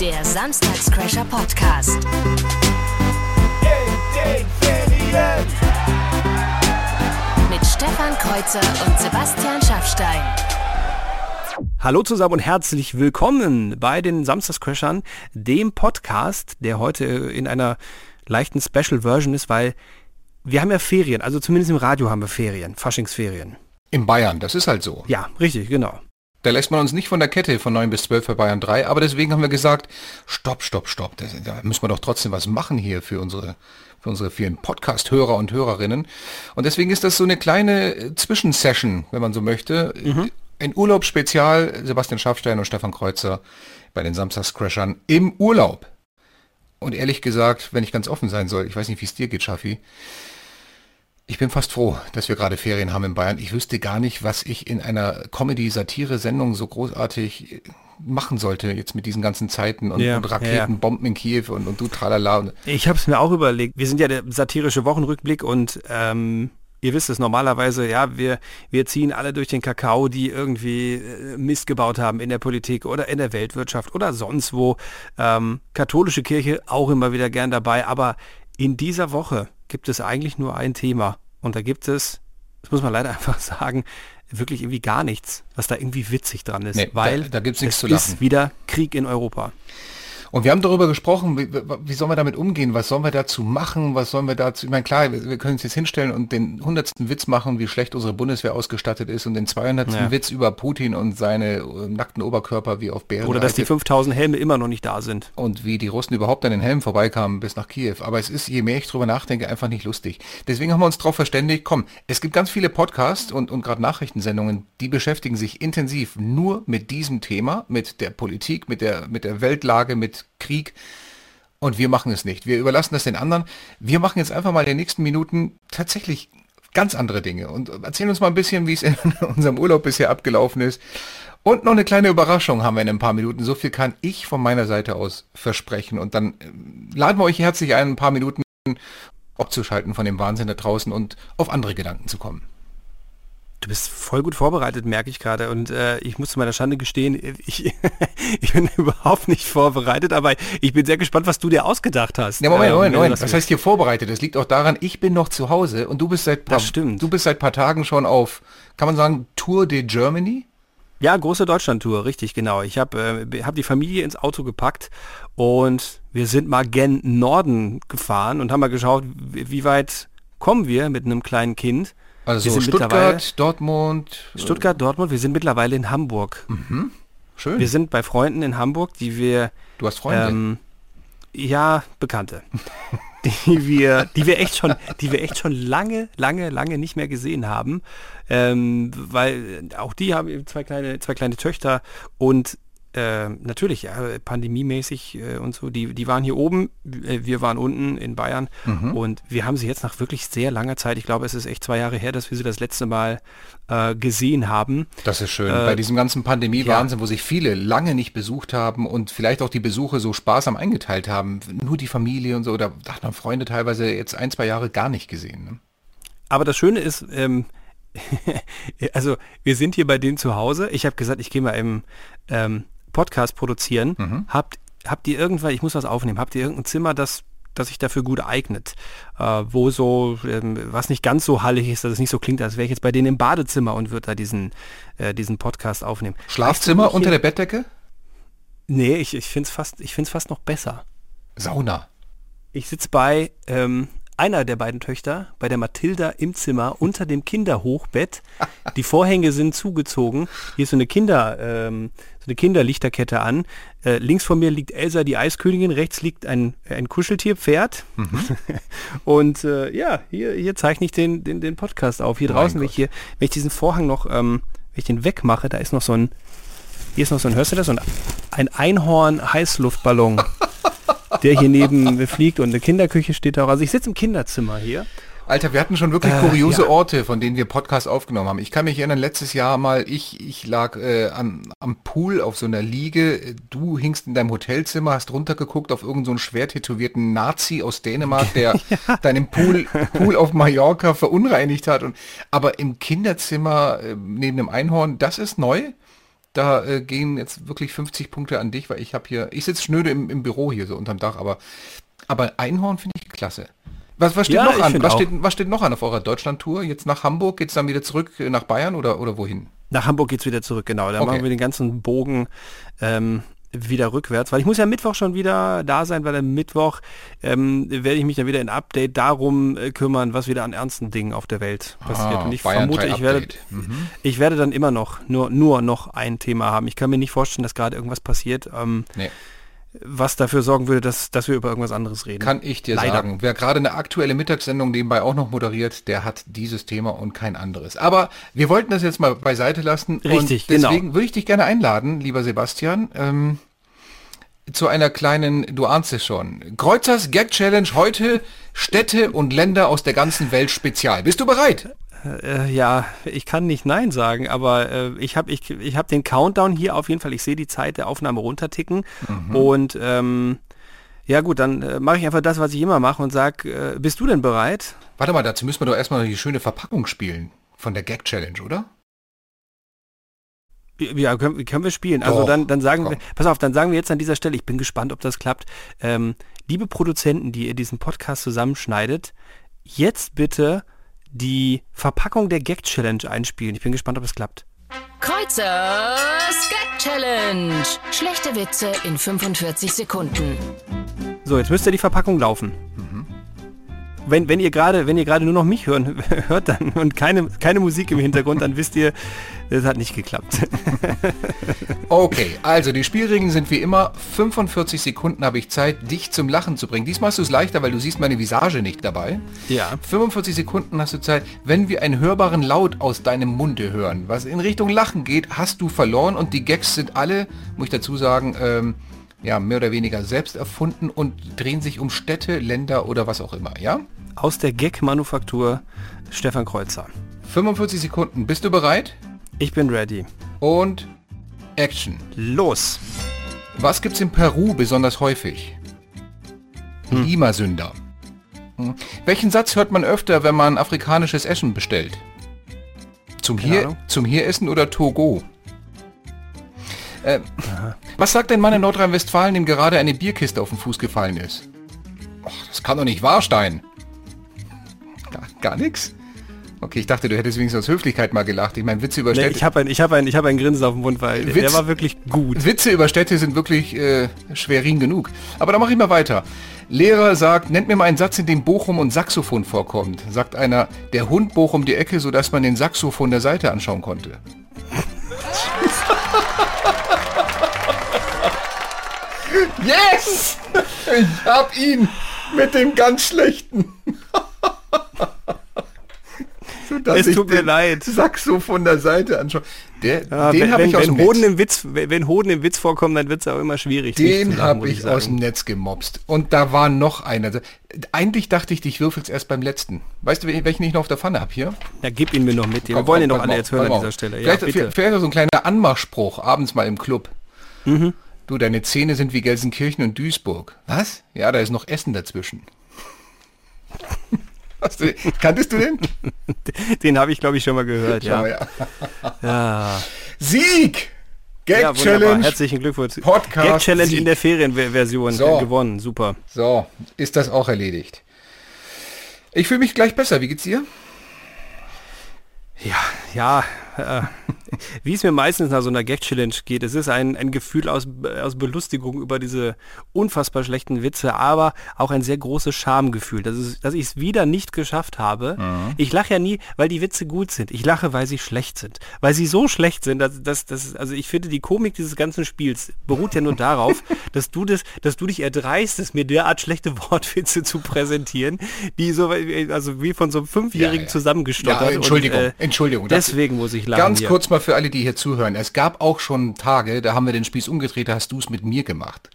Der Samstagscrasher Podcast. Mit Stefan Kreuzer und Sebastian Schaffstein. Hallo zusammen und herzlich willkommen bei den Samstagscrashern, dem Podcast, der heute in einer leichten Special Version ist, weil wir haben ja Ferien, also zumindest im Radio haben wir Ferien, Faschingsferien. In Bayern, das ist halt so. Ja, richtig, genau. Da lässt man uns nicht von der Kette von 9 bis 12 bei Bayern 3, aber deswegen haben wir gesagt, stopp, stopp, stopp, das, da müssen wir doch trotzdem was machen hier für unsere, für unsere vielen Podcast-Hörer und Hörerinnen. Und deswegen ist das so eine kleine äh, Zwischensession, wenn man so möchte. Mhm. Ein Urlaubsspezial, Sebastian Schafstein und Stefan Kreuzer bei den Samstagscrashern im Urlaub. Und ehrlich gesagt, wenn ich ganz offen sein soll, ich weiß nicht, wie es dir geht, Schaffi, ich bin fast froh, dass wir gerade Ferien haben in Bayern. Ich wüsste gar nicht, was ich in einer Comedy-Satire-Sendung so großartig äh, machen sollte, jetzt mit diesen ganzen Zeiten und, Ja, und ja, Raketenbomben in Kiew und, und du tralala. Und Ich habe es mir auch überlegt. Wir sind ja der satirische Wochenrückblick und ähm, ihr wisst es normalerweise, ja, wir, wir ziehen alle durch den Kakao, die irgendwie äh, Mist gebaut haben in der Politik oder in der Weltwirtschaft oder sonst wo. Ähm, katholische Kirche auch immer wieder gern dabei, aber in dieser Woche gibt es eigentlich nur ein Thema und da gibt es, das muss man leider einfach sagen, wirklich irgendwie gar nichts, was da irgendwie witzig dran ist, Nee, da- weil da gibt's nichts es zu lachen. ist wieder Krieg in Europa. Und wir haben darüber gesprochen, wie, wie sollen wir damit umgehen? Was sollen wir dazu machen? Was sollen wir dazu? Ich meine, klar, wir, wir können uns jetzt hinstellen und den hundertsten Witz machen, wie schlecht unsere Bundeswehr ausgestattet ist und den 200. Ja. Witz über Putin und seine äh, nackten Oberkörper wie auf Bären. Oder dass die 5000 Helme immer noch nicht da sind. und wie die Russen überhaupt an den Helmen vorbeikamen bis nach Kiew. Aber es ist, je mehr ich drüber nachdenke, einfach nicht lustig. Deswegen haben wir uns darauf verständigt, komm, es gibt ganz viele Podcasts und, und gerade Nachrichtensendungen, die beschäftigen sich intensiv nur mit diesem Thema, mit der Politik, mit der, mit der Weltlage, mit Krieg. Und wir machen es nicht. Wir überlassen das den anderen. Wir machen jetzt einfach mal in den nächsten Minuten tatsächlich ganz andere Dinge und erzählen uns mal ein bisschen, wie es in unserem Urlaub bisher abgelaufen ist. Und noch eine kleine Überraschung haben wir in ein paar Minuten. So viel kann ich von meiner Seite aus versprechen. Und dann ähm, laden wir euch herzlich ein, ein paar Minuten abzuschalten von dem Wahnsinn da draußen und auf andere Gedanken zu kommen. Du bist voll gut vorbereitet, merke ich gerade. Und äh, ich muss zu meiner Schande gestehen, ich, ich bin überhaupt nicht vorbereitet, aber ich bin sehr gespannt, was du dir ausgedacht hast. Ja, Moment, Ähm, Moment, Moment. das Was heißt hier vorbereitet? Das liegt auch daran, ich bin noch zu Hause und du bist seit paar, Das stimmt. du bist seit paar Tagen schon auf, kann man sagen, Tour de Germany? Ja, große Deutschlandtour, richtig, genau. Ich habe äh, hab die Familie ins Auto gepackt und wir sind mal gen Norden gefahren und haben mal geschaut, wie weit kommen wir mit einem kleinen Kind. Also Stuttgart, Dortmund. Stuttgart, Dortmund, wir sind mittlerweile in Hamburg. Schön. Wir sind bei Freunden in Hamburg, die wir du hast Freunde. Ähm, ja, Bekannte. die wir, die wir echt schon, die wir echt schon lange, lange, lange nicht mehr gesehen haben. Ähm, weil auch die haben eben zwei kleine, zwei kleine Töchter und äh, natürlich, ja, pandemiemäßig äh, und so, die, die waren hier oben, äh, wir waren unten in Bayern und wir haben sie jetzt nach wirklich sehr langer Zeit, ich glaube, es ist echt zwei Jahre her, dass wir sie das letzte Mal äh, gesehen haben. Das ist schön. Äh, Bei diesem ganzen Pandemie-Wahnsinn, wo sich viele lange nicht besucht haben und vielleicht auch die Besuche so sparsam eingeteilt haben, nur die Familie und so, da hat man Freunde teilweise jetzt ein, zwei Jahre gar nicht gesehen. Ne? Aber das Schöne ist, ähm, also wir sind hier bei denen zu Hause. Ich habe gesagt, ich gehe mal im ähm, Podcast produzieren. Mhm. Habt, habt ihr irgendwann, ich muss was aufnehmen, habt ihr irgendein Zimmer, das das sich dafür gut eignet, äh, wo so, ähm, was nicht ganz so hallig ist, dass es nicht so klingt, als wäre ich jetzt bei denen im Badezimmer und würde da diesen, äh, diesen Podcast aufnehmen. Schlafzimmer unter der Bettdecke? Nee, ich, ich finde es fast, ich find's fast noch besser. Sauna. Ich sitze bei ähm, einer der beiden Töchter, bei der Mathilda im Zimmer unter dem Kinderhochbett. Die Vorhänge sind zugezogen. Hier ist so eine Kinder, ähm, so eine Kinderlichterkette an. Äh, links von mir liegt Elsa, die Eiskönigin. Rechts liegt ein, ein Kuscheltierpferd. Und äh, ja, hier, hier zeichne ich den, den, den Podcast auf. Hier draußen, wenn ich hier, wenn ich diesen Vorhang noch, ähm, wenn ich den wegmache, da ist noch so ein, hier ist noch so ein, hörst du das? So ein, ein Einhorn-Heißluftballon der hier neben mir fliegt und eine Kinderküche steht da auch. Also ich sitze im Kinderzimmer hier. Alter, wir hatten schon wirklich Äh, kuriose ja. Orte, von denen wir Podcasts aufgenommen haben. Ich kann mich erinnern, letztes Jahr mal, ich, ich lag äh, an, am Pool auf so einer Liege. Du hingst in deinem Hotelzimmer, hast runtergeguckt auf irgendeinen so schwer tätowierten Nazi aus Dänemark, der deinen Pool, Pool auf Mallorca verunreinigt hat. Und, aber im Kinderzimmer äh, neben dem Einhorn, das ist neu. Da äh, gehen jetzt wirklich 50 Punkte an dich, weil ich habe hier, ich sitze schnöde im, im Büro hier so unterm Dach, aber, aber Einhorn finde ich klasse. Was, was steht Ja, noch an? Was steht, was steht noch an auf eurer Deutschland-Tour? Jetzt nach Hamburg, geht's dann wieder zurück äh, nach Bayern oder, oder wohin? Nach Hamburg geht's wieder zurück, genau. Da Okay. machen wir den ganzen Bogen ähm, wieder rückwärts, weil ich muss ja Mittwoch schon wieder da sein, weil am Mittwoch ähm, werde ich mich dann wieder in Update darum äh, kümmern, was wieder an ernsten Dingen auf der Welt passiert. Ah, Und ich Bayern vermute, 3 ich werde. Mhm. ich werde dann immer noch nur, nur noch ein Thema haben. Ich kann mir nicht vorstellen, dass gerade irgendwas passiert, ähm, Nee. Was dafür sorgen würde, dass, dass wir über irgendwas anderes reden. Kann ich dir Leider. sagen. Wer gerade eine aktuelle Mittagssendung nebenbei auch noch moderiert, der hat dieses Thema und kein anderes. Aber wir wollten das jetzt mal beiseite lassen. Richtig, und genau. deswegen würde ich dich gerne einladen, lieber Sebastian, ähm, zu einer kleinen, du ahnst es schon. Kreuzers Gag Challenge heute Städte und Länder aus der ganzen Welt spezial. Bist du bereit? Äh, ja, ich kann nicht Nein sagen, aber äh, ich habe ich, ich hab den Countdown hier auf jeden Fall. Ich sehe die Zeit der Aufnahme runterticken. Und ähm, ja gut, dann äh, mache ich einfach das, was ich immer mache und sag, äh, bist du denn bereit? Warte mal, dazu müssen wir doch erstmal die schöne Verpackung spielen von der Gag Challenge, oder? Ja, können, können wir spielen. Also Doch, dann, dann sagen komm. wir, pass auf, dann sagen wir jetzt an dieser Stelle, ich bin gespannt, ob das klappt. Ähm, liebe Produzenten, die ihr diesen Podcast zusammenschneidet, jetzt bitte die Verpackung der Gag Challenge einspielen. Ich bin gespannt, ob es klappt. Kreuzers Gag Challenge. Schlechte Witze in 45 Sekunden. So, jetzt müsste die Verpackung laufen. Wenn, wenn ihr gerade, wenn ihr gerade nur noch mich hören, hört dann und keine, keine Musik im Hintergrund, dann wisst ihr, das hat nicht geklappt. Okay, also die Spielregeln sind wie immer, 45 Sekunden habe ich Zeit, dich zum Lachen zu bringen. Diesmal du es leichter, weil du siehst meine Visage nicht dabei. Ja. 45 Sekunden hast du Zeit. Wenn wir einen hörbaren Laut aus deinem Munde hören, was in Richtung Lachen geht, hast du verloren und die Gags sind alle, muss ich dazu sagen, ähm, ja, mehr oder weniger selbst erfunden und drehen sich um Städte, Länder oder was auch immer, ja? Aus der Gag-Manufaktur Stefan Kreuzer. 45 Sekunden, bist du bereit? Ich bin ready. Und Action. Los! Was gibt's in Peru besonders häufig? Limasünder. Hm. Welchen Satz hört man öfter, wenn man afrikanisches Essen bestellt? Zum Keine hier, Ahnung. zum hier essen oder Togo? Äh, was sagt ein Mann in Nordrhein-Westfalen, dem gerade eine Bierkiste auf den Fuß gefallen ist? Och, das kann doch nicht wahr sein. Gar, nichts? Okay, ich dachte, du hättest wenigstens aus Höflichkeit mal gelacht. Ich meine, Witze über Nee, Städte... ich habe ein, ich hab ein, ich hab ein Grinsen auf dem Mund, weil der- Witz- der war wirklich gut. Witze über Städte sind wirklich äh, schwerin genug. Aber da mache ich mal weiter. Lehrer sagt, nennt mir mal einen Satz, in dem Bochum und Saxophon vorkommt. Sagt einer, der Hund bog um die Ecke, sodass man den Saxo von der Seite anschauen konnte. Yes! Ich hab ihn mit dem ganz schlechten. Sodass Es ich tut mir leid. Saxo von der Seite anschaue. Der, Ja, den wenn, habe ich aus wenn, dem Hoden Netz. im Witz, wenn Hoden im Witz vorkommen, dann wird es auch immer schwierig. Den habe ich sagen. aus dem Netz gemobst. Und da war noch einer. Also, Eigentlich dachte ich, dich würfelst erst beim letzten. Weißt du, welchen ich noch auf der Pfanne habe hier? Ja, gib ihn mir noch mit. Wir Komm, wollen ihn doch alle jetzt hören an dieser. Stelle. Ja, Vielleicht, vielleicht so ein kleiner Anmachspruch, abends mal im Club. Mhm. Du, deine Zähne sind wie Gelsenkirchen und Duisburg. Was? Ja, da ist noch Essen dazwischen. Hast du, kanntest du den? Den habe ich, glaube ich, schon mal gehört. Ja. mal, ja. Ja. Sieg! Gag ja. Challenge. Herzlichen Glückwunsch. Podcast Gag Challenge Sieg. in der Ferienversion So. gewonnen. Super. So, ist das auch erledigt. Ich fühle mich gleich besser. Wie geht's dir? Ja, ja. Äh, wie es mir meistens nach so einer Gag-Challenge geht, es ist ein, ein Gefühl aus, aus Belustigung über diese unfassbar schlechten Witze, aber auch ein sehr großes Schamgefühl, dass, es, dass ich es wieder nicht geschafft habe. Ich lache ja nie, weil die Witze gut sind. Ich lache, weil sie schlecht sind. Weil sie so schlecht sind, dass, dass, dass also ich finde, die Komik dieses ganzen Spiels beruht ja nur darauf, dass du das, dass du dich erdreistest, mir derart schlechte Wortwitze zu präsentieren, die so, also wie von so einem Fünfjährigen Ja, ja. zusammengestottert. Ja, Entschuldigung, und, äh, Entschuldigung. Deswegen muss ich lachen. Ganz hier. kurz mal für alle, die hier zuhören. Es gab auch schon Tage, da haben wir den Spieß umgedreht, da hast du es mit mir gemacht.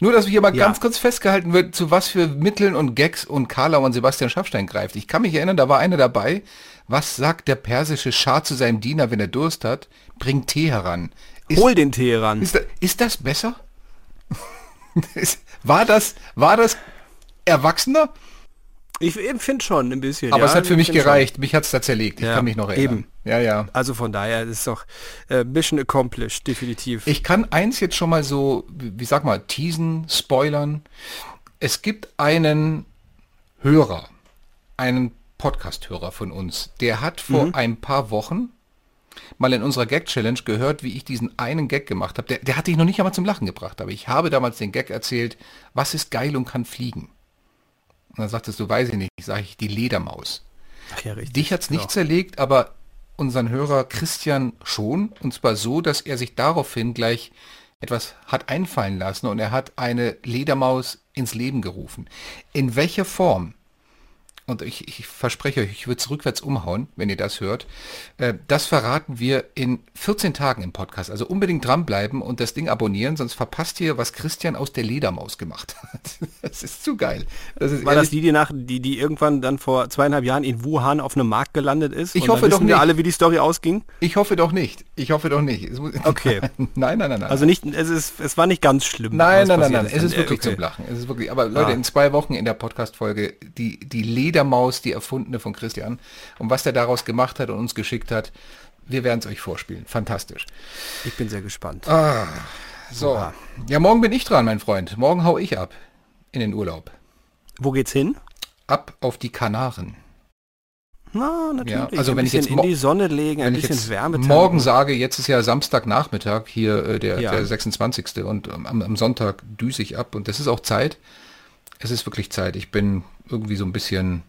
Nur, dass hier mal Ja. ganz kurz festgehalten wird, zu was für Mitteln und Gags und Carla und Sebastian Schaffstein greift. Ich kann mich erinnern, da war einer dabei. Was sagt der persische Schah zu seinem Diener, wenn er Durst hat? Bring Tee heran. Ist, Hol den Tee ran. ist, da, ist das besser? War das, war das erwachsener? Ich finde schon ein bisschen. Aber ja, es hat für ich mich gereicht. Mich hat's da zerlegt. Ich Ja, kann mich noch erinnern. eben. Ja, ja. Also von daher ist es doch äh, Mission accomplished, definitiv. Ich kann eins jetzt schon mal so, wie, wie sag mal, teasen, spoilern. Es gibt einen Hörer, einen Podcast-Hörer von uns, der hat vor Mhm. ein paar Wochen mal in unserer Gag-Challenge gehört, wie ich diesen einen Gag gemacht habe. Der, der hatte ich noch nicht einmal zum Lachen gebracht, aber ich habe damals den Gag erzählt, was ist geil und kann fliegen? Und dann sagtest du, weiß ich nicht, sage ich, die Ledermaus. Ach ja, richtig. Dich hat's nicht Ja. zerlegt, aber unseren Hörer Christian schon. Und zwar so, dass er sich daraufhin gleich etwas hat einfallen lassen und er hat eine Ledermaus ins Leben gerufen. In welcher Form? Und ich, ich verspreche euch, ich würde es rückwärts umhauen, wenn ihr das hört. Äh, das verraten wir in 14 Tagen im Podcast. Also unbedingt dranbleiben und das Ding abonnieren, sonst verpasst ihr, was Christian aus der Ledermaus gemacht hat. Das ist zu geil. Das ist War das ehrlich- die, die nach, die, die irgendwann dann vor zweieinhalb Jahren in Wuhan auf einem Markt gelandet ist? Ich hoffe doch nicht. alle, wie die Story ausging. Ich hoffe doch nicht. Ich hoffe doch nicht. Okay. nein, nein, nein, nein. Also nicht, es ist, es war nicht ganz schlimm. nein, nein, nein, nein. Es ist Äh, wirklich okay. zum Lachen. Es ist wirklich. Aber Leute, Ah. in zwei Wochen in der Podcast-Folge die, die Ledermaus, die erfundene von Christian. Und was der daraus gemacht hat und uns geschickt hat, wir werden es euch vorspielen. Fantastisch. Ich bin sehr gespannt. Ah. So. Oha. Ja, morgen bin ich dran, mein Freund. Morgen hau ich ab. In den Urlaub. Wo geht's hin? Ab auf die Kanaren. Na, natürlich. Ja, also wenn ich jetzt in die Sonne legen, ein Wenn ich bisschen jetzt Wärme morgen sage, jetzt ist ja Samstagnachmittag, hier äh, der, Ja. der 26. und ähm, am, am Sonntag düse ich ab und das ist auch Zeit. Es ist wirklich Zeit. Ich bin irgendwie so ein bisschen,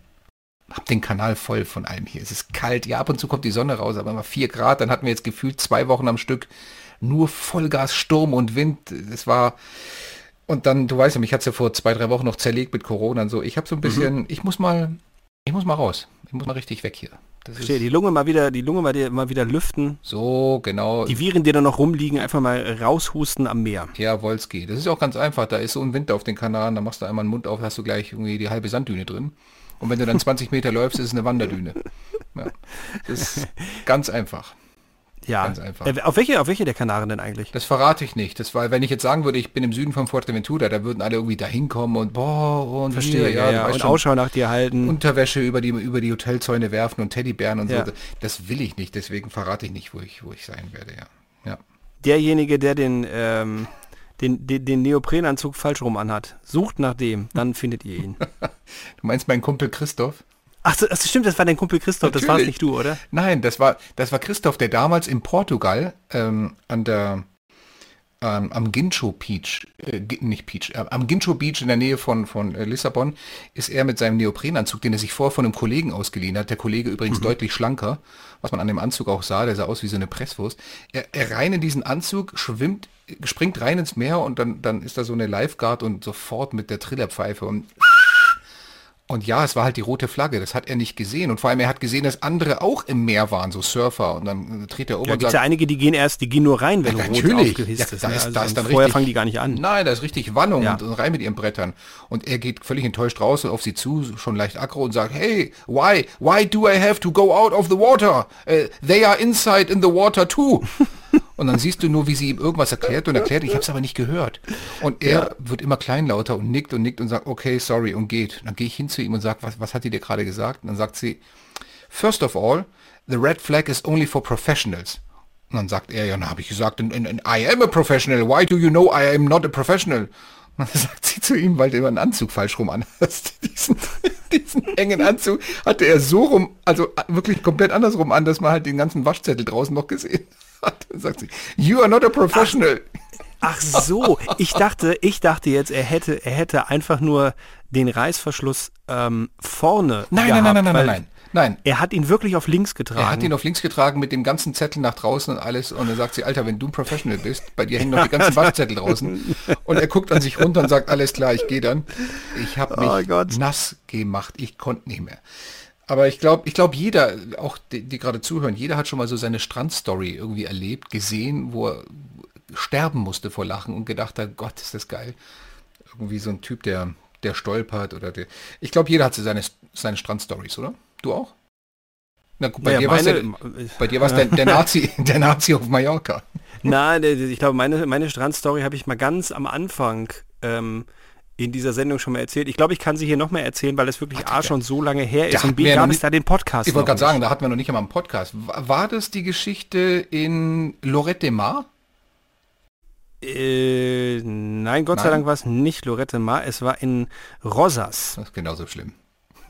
hab den Kanal voll von allem hier. Es ist kalt, ja, ab und zu kommt die Sonne raus, aber immer 4 Grad, dann hatten wir jetzt gefühlt zwei Wochen am Stück nur Vollgas, Sturm und Wind. Es war, und dann, du weißt ja, mich hat's ja vor zwei, drei Wochen noch zerlegt mit Corona und so. Ich habe so ein bisschen, ich muss mal, ich muss mal raus. Ich muss mal richtig weg hier. Verstehe, die Lunge mal wieder, die Lunge mal, die- mal wieder lüften. so, genau. Die Viren, die da noch rumliegen, einfach mal raushusten am Meer. Ja, Wolski. Das ist auch ganz einfach. Da ist so ein Winter auf den Kanaren, da machst du einmal den Mund auf, hast du gleich irgendwie die halbe Sanddüne drin. Und wenn du dann 20 Meter läufst, ist es eine Wanderdüne. Ja, das ist ganz einfach. Ja. Ganz einfach. Äh, auf welche, auf welche der Kanaren denn eigentlich? Das verrate ich nicht. Das war, wenn ich jetzt sagen würde, ich bin im Süden von Fuerteventura, da würden alle irgendwie da hinkommen und boah und Verstehe, hier, ja, ja. weißt Und Ausschau nach dir halten. Unterwäsche über die, über die Hotelzäune werfen und Teddybären und Ja. so. Das will ich nicht, deswegen verrate ich nicht, wo ich, wo ich sein werde, ja. Ja. Derjenige, der den, ähm, den, den, den Neoprenanzug falsch rum anhat, sucht nach dem, dann findet ihr ihn. Du meinst meinen Kumpel Christoph? Ach, so, das stimmt, das war dein Kumpel Christoph, das war's Natürlich. nicht du, oder? Nein, das war, das war Christoph, der damals in Portugal ähm, an der ähm, am Gincho Beach, äh, nicht Beach, äh, am Gincho Beach in der Nähe von, von äh, Lissabon, ist er mit seinem Neoprenanzug, den er sich vorher von einem Kollegen ausgeliehen hat, der Kollege übrigens deutlich schlanker, was man an dem Anzug auch sah, der sah aus wie so eine Presswurst, er, er rein in diesen Anzug, schwimmt, springt rein ins Meer und dann, dann ist da so eine Lifeguard und sofort mit der Trillerpfeife und und ja, es war halt die rote Flagge, das hat er nicht gesehen. Und vor allem, er hat gesehen, dass andere auch im Meer waren, so Surfer. Und dann äh, dreht er um Ja, und gibt sagt, ja einige, die gehen erst, die gehen nur rein, wenn Ja, rot natürlich. aufgehisst Ja, ist. da ne? ist- Also da ist dann vorher richtig- fangen die gar nicht an. Nein, da ist richtig Wannung Ja. und, und rein mit ihren Brettern. Und er geht völlig enttäuscht raus und auf sie zu, schon leicht aggro und sagt, hey, why, why do I have to go out of the water? Uh, they are inside in the water too. und dann siehst du nur, wie sie ihm irgendwas erklärt und erklärt, ich habe es aber nicht gehört. Und er wird immer kleinlauter und nickt und nickt und sagt, okay, sorry und geht. Dann gehe ich hin zu ihm und sage, was, was hat die dir gerade gesagt? Und dann sagt sie, first of all, the red flag is only for professionals. Und dann sagt er, ja, dann habe ich gesagt, "And- and- and I am a professional. Why do you know I am not a professional? Und dann sagt sie zu ihm, weil du immer einen Anzug falsch rum anhast. Diesen, diesen engen Anzug hatte er so rum, also wirklich komplett andersrum an, dass man halt den ganzen Waschzettel draußen noch gesehen hat. Dann sagt sie, you are not a professional. Ach so, ich dachte, ich dachte jetzt, er hätte, er hätte einfach nur den Reißverschluss ähm, vorne. Nein, gehabt, nein, nein, nein, nein, nein, nein. Er hat ihn wirklich auf links getragen. Er hat ihn auf links getragen mit dem ganzen Zettel nach draußen und alles. Und dann sagt sie, Alter, wenn du ein Professional bist, bei dir hängen noch die ganzen Waschzettel draußen. Und er guckt an sich runter und sagt, alles klar, ich gehe dann. Ich habe mich Oh nass gemacht. Ich konnte nicht mehr. Aber ich glaube, ich glaube, jeder, auch die, die gerade zuhören, jeder hat schon mal so seine Strandstory irgendwie erlebt, gesehen, wo er sterben musste vor Lachen und gedacht hat, Gott, ist das geil. Irgendwie so ein Typ, der, der stolpert oder der. Ich glaube, jeder hat so seine, seine Strandstories, oder? Du auch? Na gut, bei Naja, dir war's ja, meine- bei dir war es der, der Nazi, der Nazi auf Mallorca. Nein, ich glaube, meine, meine Strandstory habe ich mal ganz am Anfang ähm, in dieser Sendung schon mal erzählt. Ich glaube, ich kann sie hier noch mehr erzählen, weil es wirklich Ach, A schon so lange her ist und B gab es da den Podcast. Ich wollte gerade sagen, da hatten wir noch nicht einmal einen Podcast. War das die Geschichte in Lorette de Mar? Äh, nein, Gott sei Nein? Dank war es nicht Lorette Mar, es war in Rosas. Das ist genauso schlimm.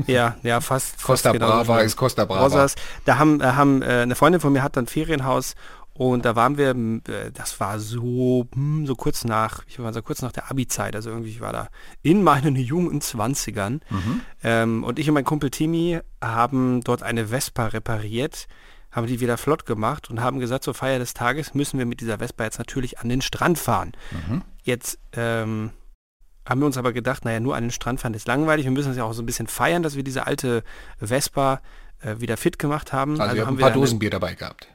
Ja, ja, fast. Costa fast Brava ist Costa Brava. Rosas. Da haben, äh, haben äh, eine Freundin von mir hat dann Ferienhaus und da waren wir, äh, das war so, hm, so kurz nach, ich war so kurz nach der Abi-Zeit, also irgendwie ich war da in meinen jungen Zwanzigern. Ähm, und ich und mein Kumpel Timmy haben dort eine Vespa repariert, haben die wieder flott gemacht und haben gesagt, zur Feier des Tages müssen wir mit dieser Vespa jetzt natürlich an den Strand fahren. Jetzt ähm, haben wir uns aber gedacht, naja, nur an den Strand fahren ist langweilig. Wir müssen es ja auch so ein bisschen feiern, dass wir diese alte Vespa äh, wieder fit gemacht haben. Also, wir haben ein wir paar dann Dosen Bier dabei gehabt.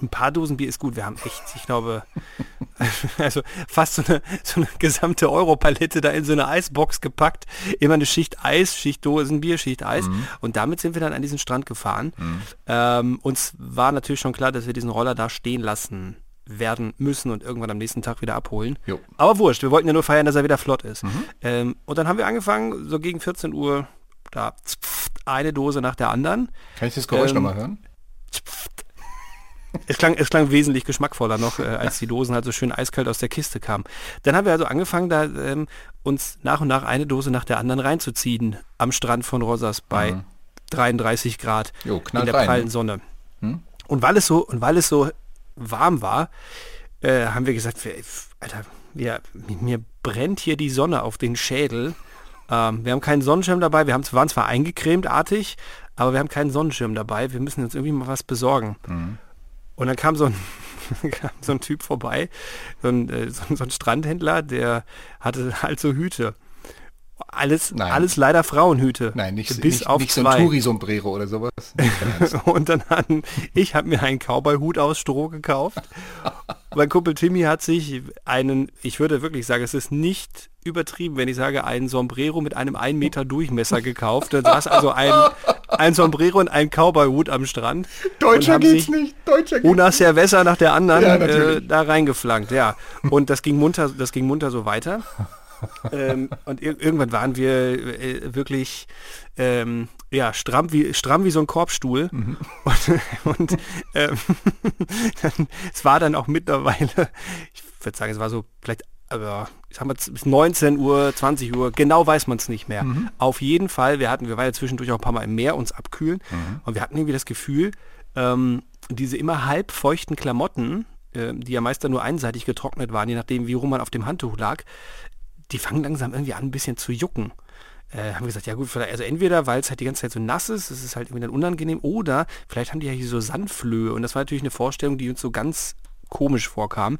Ein paar Dosen Bier ist gut. Wir haben echt, ich glaube, also fast so eine, so eine gesamte Europalette da in so eine Eisbox gepackt. Immer eine Schicht Eis, Schicht Dosenbier, Schicht Eis. Und damit sind wir dann an diesen Strand gefahren. Ähm, uns war natürlich schon klar, dass wir diesen Roller da stehen lassen werden müssen und irgendwann am nächsten Tag wieder abholen. Jo. Aber wurscht, wir wollten ja nur feiern, dass er wieder flott ist. Ähm, und dann haben wir angefangen, so gegen 14 Uhr, da eine Dose nach der anderen. Kann ich das Geräusch Ähm, nochmal hören? Es klang, es klang wesentlich geschmackvoller noch, äh, als die Dosen halt so schön eiskalt aus der Kiste kamen. Dann haben wir also angefangen, da ähm, uns nach und nach eine Dose nach der anderen reinzuziehen am Strand von Rosas bei 33 Grad Jo, in der rein, prallen ne? Sonne. Und weil es so und weil es so warm war, äh, haben wir gesagt, wir, Alter, wir, mir brennt hier die Sonne auf den Schädel. Ähm, wir haben keinen Sonnenschirm dabei. Wir haben, waren zwar eingecremt artig, aber wir haben keinen Sonnenschirm dabei. Wir müssen uns irgendwie mal was besorgen. Und dann kam so ein, kam so ein Typ vorbei, so ein, äh, so, so ein Strandhändler, der hatte halt so Hüte. Alles, Nein. alles leider Frauenhüte. Nein, nicht, bis nicht, auf nicht so ein Touri-Sombrero oder sowas. Und dann hatten, ich habe mir einen Cowboy-Hut aus Stroh gekauft. mein Kumpel Timmy hat sich einen, ich würde wirklich sagen, es ist nicht übertrieben, wenn ich sage, einen Sombrero mit einem 1 Meter Durchmesser gekauft. Da saß also ein, ein Sombrero und ein Cowboy-Hut am Strand. Deutscher geht's nicht. Deutscher geht's Una Cerveza nach der anderen Ja, äh, da reingeflankt, ja. Und das ging munter, das ging munter so weiter. ähm, und ir irgendwann waren wir äh, wirklich ähm, ja, stramm wie, stramm wie so ein Korbstuhl. Mhm. Und, und ähm, dann, es war dann auch mittlerweile, ich würde sagen, es war so vielleicht, aber ich sag mal, bis 19 Uhr, 20 Uhr, genau weiß man es nicht mehr. Mhm. Auf jeden Fall, wir hatten, wir waren ja zwischendurch auch ein paar Mal im Meer uns abkühlen Mhm. und wir hatten irgendwie das Gefühl, ähm, diese immer halb feuchten Klamotten, äh, die ja meist dann nur einseitig getrocknet waren, je nachdem wie rum man auf dem Handtuch lag, die fangen langsam irgendwie an, ein bisschen zu jucken. Äh, haben wir gesagt, ja gut, also entweder, weil es halt die ganze Zeit so nass ist, es ist halt irgendwie dann unangenehm, oder vielleicht haben die ja hier so Sandflöhe und das war natürlich eine Vorstellung, die uns so ganz komisch vorkam.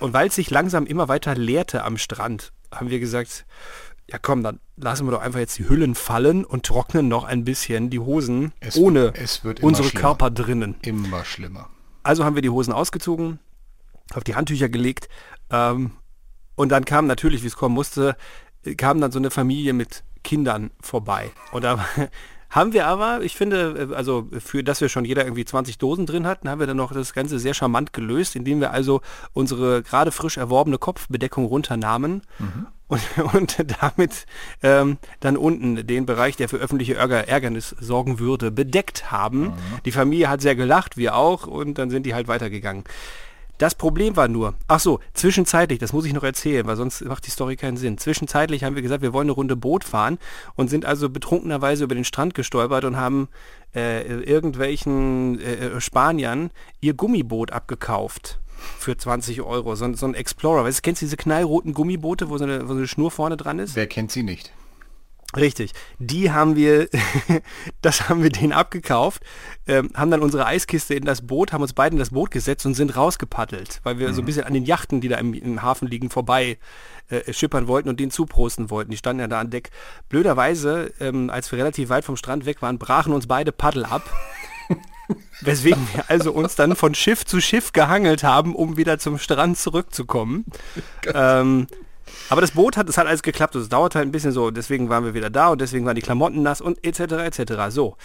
Und weil es sich langsam immer weiter leerte am Strand, haben wir gesagt, ja komm, dann lassen wir doch einfach jetzt die Hüllen fallen und trocknen noch ein bisschen die Hosen Es- ohne es unsere schlimmer. Körper drinnen. Immer schlimmer. Also haben wir die Hosen ausgezogen, auf die Handtücher gelegt ähm, und dann kam natürlich, wie es kommen musste, äh, kam dann so eine Familie mit Kindern vorbei. Und da haben wir aber, ich finde, äh, also für dass wir schon jeder irgendwie 20 Dosen drin hatten, haben wir dann noch das Ganze sehr charmant gelöst, indem wir also unsere gerade frisch erworbene Kopfbedeckung runternahmen und, und damit ähm, dann unten den Bereich, der für öffentliche Ärger, Ärgernis sorgen würde, bedeckt haben. Die Familie hat sehr gelacht, wir auch, und dann sind die halt weitergegangen. Das Problem war nur, ach so, zwischenzeitlich, das muss ich noch erzählen, weil sonst macht die Story keinen Sinn. Zwischenzeitlich haben wir gesagt, wir wollen eine Runde Boot fahren und sind also betrunkenerweise über den Strand gestolpert und haben äh, irgendwelchen äh, Spaniern ihr Gummiboot abgekauft für 20 Euro. So, ein- so ein Explorer. Weißt du, kennst du diese knallroten Gummiboote, wo so, eine, wo so eine Schnur vorne dran ist? Wer kennt sie nicht? Richtig. Die haben wir, das haben wir denen abgekauft, ähm, haben dann unsere Eiskiste in das Boot, haben uns beide in das Boot gesetzt und sind rausgepaddelt, weil wir so ein bisschen an den Yachten, die da im, im Hafen liegen, vorbei äh, schippern wollten und denen zuprosten wollten. Die standen ja da an Deck. Blöderweise, ähm, als wir relativ weit vom Strand weg waren, brachen uns beide Paddel ab. Weswegen wir also uns dann von Schiff zu Schiff gehangelt haben, um wieder zum Strand zurückzukommen. Ähm, aber das Boot hat, es hat alles geklappt. Es dauert halt ein bisschen so. Deswegen waren wir wieder da und deswegen waren die Klamotten nass und etc. etc. So.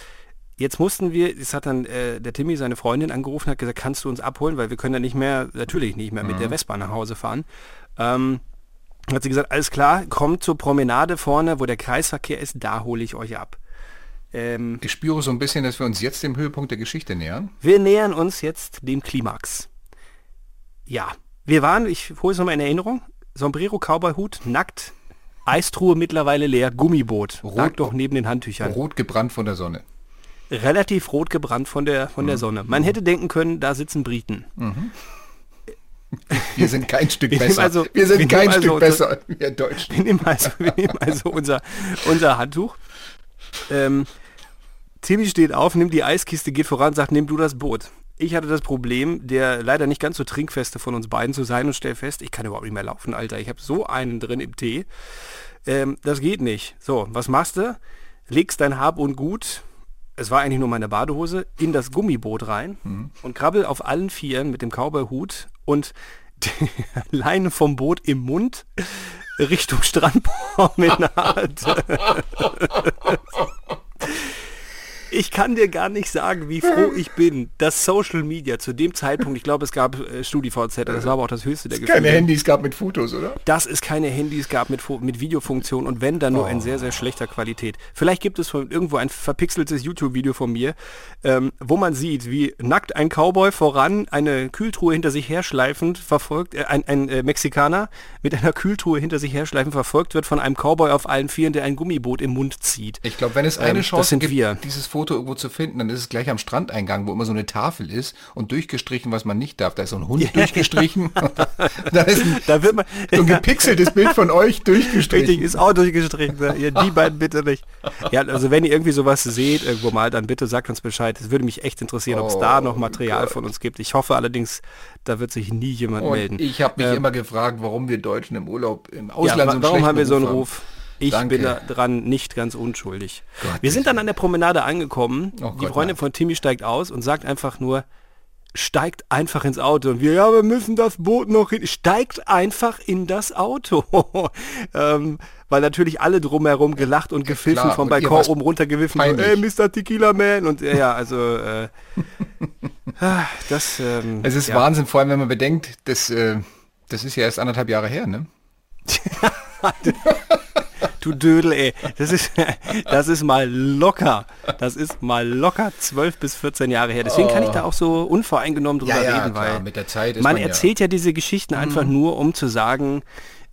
Jetzt mussten wir, es hat dann äh, der Timmy seine Freundin angerufen, hat gesagt, kannst du uns abholen, weil wir können ja nicht mehr, natürlich nicht mehr mit der Vespa nach Hause fahren. Ähm, Hat sie gesagt, alles klar, kommt zur Promenade vorne, wo der Kreisverkehr ist, da hole ich euch ab. Ähm, Ich spüre so ein bisschen, dass wir uns jetzt dem Höhepunkt der Geschichte nähern. wir nähern uns jetzt dem Klimax. Ja, wir waren, ich hole es nochmal in Erinnerung, Sombrero, Cowboy-Hut, nackt, Eistruhe mittlerweile leer, Gummiboot, Rot- lag doch neben den Handtüchern. Rot gebrannt von der Sonne. Relativ rot gebrannt von der, von Mhm. der Sonne. Man hätte denken können, da sitzen Briten. Wir sind kein Stück besser. also- wir sind wir kein Stück also besser, wir Deutschen. Wir nehmen also, wir nehmen also unser, unser Handtuch. Ähm, Timmy steht auf, nimmt die Eiskiste, geht voran, sagt, nimm du das Boot. Ich hatte das Problem, der leider nicht ganz so trinkfeste von uns beiden zu sein und stell fest, ich kann überhaupt nicht mehr laufen, Alter. Ich habe so einen drin im Tee. Ähm, das geht nicht. So, was machst du? Legst dein Hab und Gut, es war eigentlich nur meine Badehose, in das Gummiboot rein und krabbel auf allen Vieren mit dem Cowboy-Hut und die Leine vom Boot im Mund Richtung Strandpromenade. Ich kann dir gar nicht sagen, wie froh ich bin, dass Social Media zu dem Zeitpunkt, ich glaube, es gab äh, StudiVZ, das war aber auch das höchste der Keine Gefühle, Handys gab mit Fotos, oder? dass es keine Handys gab mit, Fo- mit Videofunktion und wenn, dann nur in sehr, sehr schlechter Qualität. Vielleicht gibt es von irgendwo ein verpixeltes YouTube-Video von mir, ähm, wo man sieht, wie nackt ein Cowboy voran eine Kühltruhe hinter sich herschleifend verfolgt, äh, ein, ein äh, Mexikaner mit einer Kühltruhe hinter sich herschleifend verfolgt wird von einem Cowboy auf allen Vieren, der ein Gummiboot im Mund zieht. Ich glaube, wenn es eine Ähm, das Chance sind gibt, wir. dieses Foto irgendwo zu finden, dann ist es gleich am Strandeingang, wo immer so eine Tafel ist und durchgestrichen, was man nicht darf. Da ist so ein Hund durchgestrichen. da ist ein, Da wird man, so ein gepixeltes Bild von euch Richtig, durchgestrichen. ist auch durchgestrichen. Ja, die beiden bitte nicht. Ja, also wenn ihr irgendwie sowas seht, irgendwo mal, dann bitte sagt uns Bescheid. Es würde mich echt interessieren, ob es da noch Material von uns gibt. Ich hoffe allerdings, da wird sich nie jemand Und melden. ich habe mich Ähm, immer gefragt, warum wir Deutschen im Urlaub, im ja, Ausland wa- so einen warum haben wir so einen Ruf Ruf? Ich Danke. bin da dran nicht ganz unschuldig. Gott, wir sind dann an der Promenade angekommen. Oh die Gott, Freundin nein. von Timmy steigt aus und sagt einfach nur, steigt einfach ins Auto. Und wir, ja, wir müssen das Boot noch hin. Steigt einfach in das Auto. ähm, weil natürlich alle drumherum gelacht und gepfiffen klar. vom Und Balkon oben runtergewiffen. So, peinlich. Ey, Mr. Tequila Man. Und äh, ja, also äh, ah, das... Ähm, Es ist ja. Wahnsinn, vor allem wenn man bedenkt, das, äh, das ist ja erst anderthalb Jahre her, ne? Du Dödel, ey. Das ist, das ist mal locker. Das ist mal locker 12 bis 14 Jahre her. Deswegen kann ich da auch so unvoreingenommen drüber Ja, ja, reden, klar, weil mit der Zeit man man ja- Mhm. erzählt ja diese Geschichten einfach nur, um zu sagen,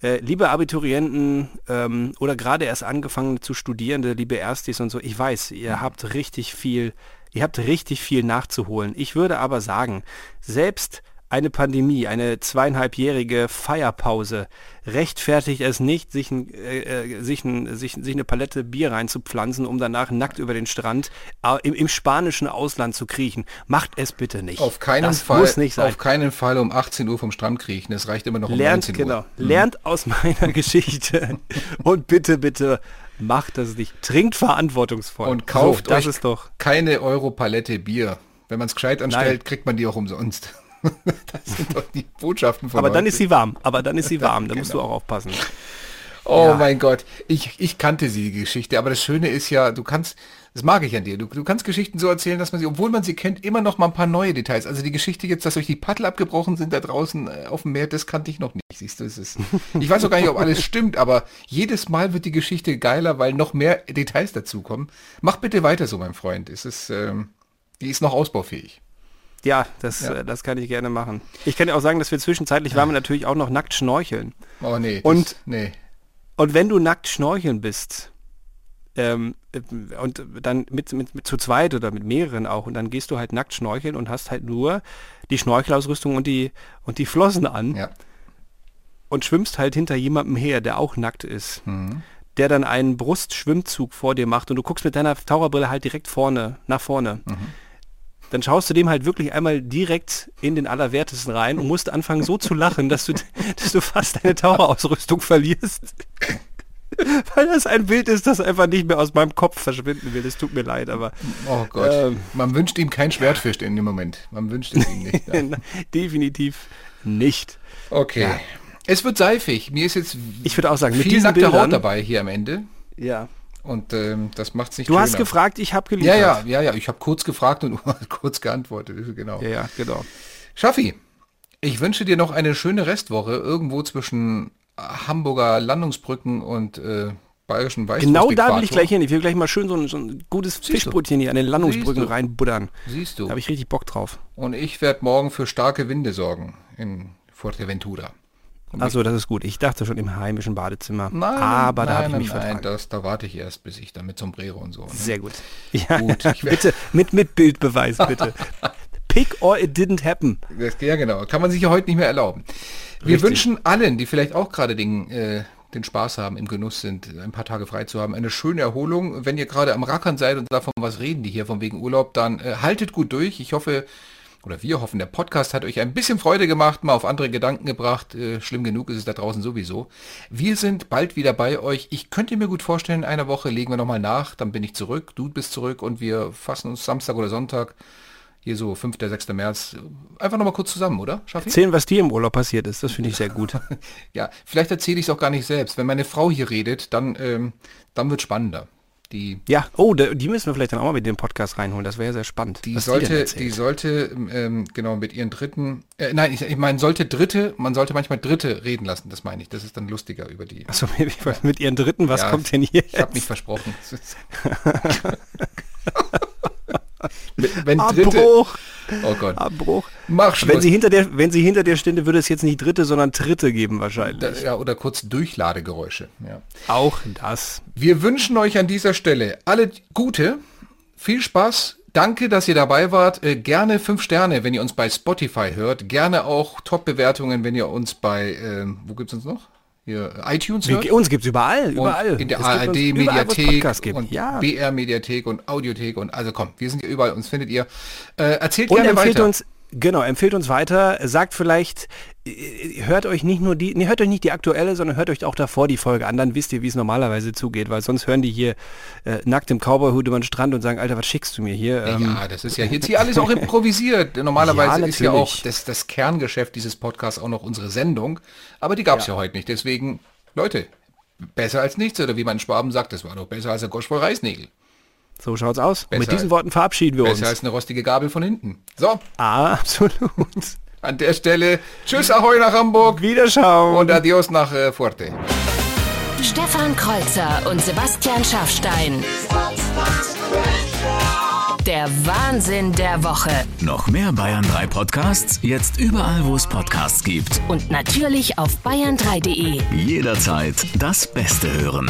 äh, liebe Abiturienten ähm, oder gerade erst angefangen zu Studierende, liebe Erstis und so, ich weiß, ihr Mhm. habt richtig viel, ihr habt richtig viel nachzuholen. Ich würde aber sagen, selbst eine Pandemie, eine zweieinhalbjährige Feierpause rechtfertigt es nicht, sich, ein, äh, äh, sich, ein, sich, sich eine Palette Bier reinzupflanzen, um danach nackt über den Strand äh, im, im spanischen Ausland zu kriechen. Macht es bitte nicht. Auf keinen das Fall, muss nicht sein. auf keinen Fall um 18 Uhr vom Strand kriechen. Es reicht immer noch um lernt, 19 Uhr. genau, lernt aus meiner Geschichte und bitte, bitte macht das nicht. Trinkt verantwortungsvoll. Und kauft so, das euch ist doch. keine Euro-Palette Bier. Wenn man es gescheit anstellt, kriegt man die auch umsonst. das sind doch die Botschaften von Aber dann heute. ist sie warm. Aber dann ist sie warm. Da musst du Genau. auch aufpassen. Oh Ja. mein Gott, ich, ich kannte sie, die Geschichte, aber das Schöne ist ja, du kannst, das mag ich an dir, du, du kannst Geschichten so erzählen, dass man sie, obwohl man sie kennt, immer noch mal ein paar neue Details. Also die Geschichte jetzt, dass euch die Paddel abgebrochen sind da draußen äh, auf dem Meer, das kannte ich noch nicht. Siehst du, es ist, ich weiß auch gar nicht, ob alles stimmt, aber jedes Mal wird die Geschichte geiler, weil noch mehr Details dazukommen. Mach bitte weiter so, mein Freund. Es ist, ähm, die ist noch ausbaufähig. Ja, das, Ja. Äh, das kann ich gerne machen. Ich kann dir auch sagen, dass wir zwischenzeitlich waren wir natürlich auch noch nackt schnorcheln. Oh nee. das- Und- nee. Und wenn du nackt schnorcheln bist, ähm, äh, und dann mit, mit, mit zu zweit oder mit mehreren auch, und dann gehst du halt nackt schnorcheln und hast halt nur die Schnorchelausrüstung und die, und die Flossen an Ja. und schwimmst halt hinter jemandem her, der auch nackt ist, Mhm. der dann einen Brustschwimmzug vor dir macht und du guckst mit deiner Taucherbrille halt direkt vorne, nach vorne. Mhm. Dann schaust du dem halt wirklich einmal direkt in den Allerwertesten rein und musst anfangen so zu lachen, dass du, dass du fast deine Taucherausrüstung verlierst. Weil das ein Bild ist, das einfach nicht mehr aus meinem Kopf verschwinden will. Es tut mir leid, aber Oh Gott. Ähm. Man wünscht ihm kein Schwertfisch in dem Moment. Man wünscht es ihm nicht. Ja. definitiv nicht. Okay. Ja. Es wird seifig. Mir ist jetzt Ich würde auch sagen, mit viel diesen nackte Haut Bildern- dabei hier am Ende. Ja. Und ähm, das macht es nicht Du hast schöner. gefragt, ich habe Ja, geliefert. ja, ja, ja. Ich habe kurz gefragt und kurz geantwortet. Genau. Ja, ja, genau. Schaffi, ich wünsche dir noch eine schöne Restwoche irgendwo zwischen Hamburger Landungsbrücken und äh, bayerischen Genau da will ich gleich hin. Ich will gleich mal schön so ein, so ein gutes Siehst du. Fischbrötchen hier an den Landungsbrücken Siehst du. reinbuddern. Siehst du. Da habe ich richtig Bock drauf. Und ich werde morgen für starke Winde sorgen in Fuerteventura. Achso, das ist gut. Ich dachte schon im heimischen Badezimmer. Nein, Aber da nein, habe ich mich nein, vertragen. das, da warte ich erst, bis ich dann mit Sombrero und so. Ne? Sehr gut. Ja, Gut, bitte, mit, mit Bildbeweis, bitte. Pick or it didn't happen. Das, ja, genau. Kann man sich ja heute nicht mehr erlauben. Wir Richtig. wünschen allen, die vielleicht auch gerade den, äh, den Spaß haben, im Genuss sind, ein paar Tage frei zu haben, eine schöne Erholung. Wenn ihr gerade am Rackern seid und davon was reden, die hier von wegen Urlaub, dann äh, haltet gut durch. Ich hoffe, oder wir hoffen, der Podcast hat euch ein bisschen Freude gemacht, mal auf andere Gedanken gebracht. Äh, schlimm genug ist es da draußen sowieso. Wir sind bald wieder bei euch. Ich könnte mir gut vorstellen, in einer Woche legen wir nochmal nach, dann bin ich zurück, du bist zurück und wir fassen uns Samstag oder Sonntag, hier so 5., 6. März, einfach nochmal kurz zusammen, oder? Schaffi? Erzählen, was dir im Urlaub passiert ist. Das finde ich sehr gut. Ja, vielleicht erzähle ich es auch gar nicht selbst. Wenn meine Frau hier redet, dann, ähm, dann wird spannender. Die, Ja, oh, die müssen wir vielleicht dann auch mal mit den Podcast reinholen. Das wäre ja sehr spannend. die die sollte, erzählt. die sollte, ähm, genau, mit ihren Dritten, äh, nein, ich, ich meine, sollte Dritte, man sollte manchmal Dritte reden lassen, das meine ich. Das ist dann lustiger über die. Achso, mit, mit ihren Dritten, was Ja, kommt denn hier? Ich habe mich versprochen. Wenn Dritte, Abbruch, oh Gott, Abbruch. mach Schluss. Wenn sie, hinter der, wenn sie hinter der stünde, würde es jetzt nicht Dritte, sondern Dritte geben wahrscheinlich. Da- ja, oder kurz Durchladegeräusche. Ja. auch das. Wir wünschen euch an dieser Stelle alle Gute, viel Spaß. Danke, dass ihr dabei wart. Äh, gerne fünf Sterne, wenn ihr uns bei Spotify hört. Gerne auch Top-Bewertungen, wenn ihr uns bei, ähm, wo gibt's uns noch? Hier, äh, iTunes hört. Uns gibt es überall, Und überall. in der Es ARD überall, Mediathek gibt. und ja. BR Mediathek und Audiothek und also komm, wir sind hier überall, uns findet ihr. Äh, erzählt Und gerne empfehlt weiter. uns, genau, empfehlt uns weiter, sagt vielleicht, hört euch nicht nur die, nee, hört euch nicht die aktuelle, sondern hört euch auch davor die Folge an, dann wisst ihr, wie es normalerweise zugeht, weil sonst hören die hier äh, nackt im Cowboyhut über den Strand und sagen, Alter, was schickst du mir hier? Ähm, ja, das ist ja jetzt hier alles auch improvisiert. Normalerweise Ja, ist ja auch das, das Kerngeschäft dieses Podcasts auch noch unsere Sendung. Aber die gab es ja. heute nicht. Deswegen, Leute, besser als nichts. Oder wie man in Schwaben sagt, das war doch besser als ein Gosch voll Reisnägel. So schaut's aus. Besser mit diesen Worten verabschieden wir uns. Besser als eine rostige Gabel von hinten. So, Ah, absolut. An der Stelle, tschüss, ahoi nach Hamburg Wiederschauen. und adios nach äh, Fuerte. Stefan Kreuzer und Sebastian Schaffstein. Der Wahnsinn der Woche. Noch mehr Bayern 3 Podcasts? Jetzt überall, wo es Podcasts gibt. Und natürlich auf bayern3.de. Jederzeit das Beste hören.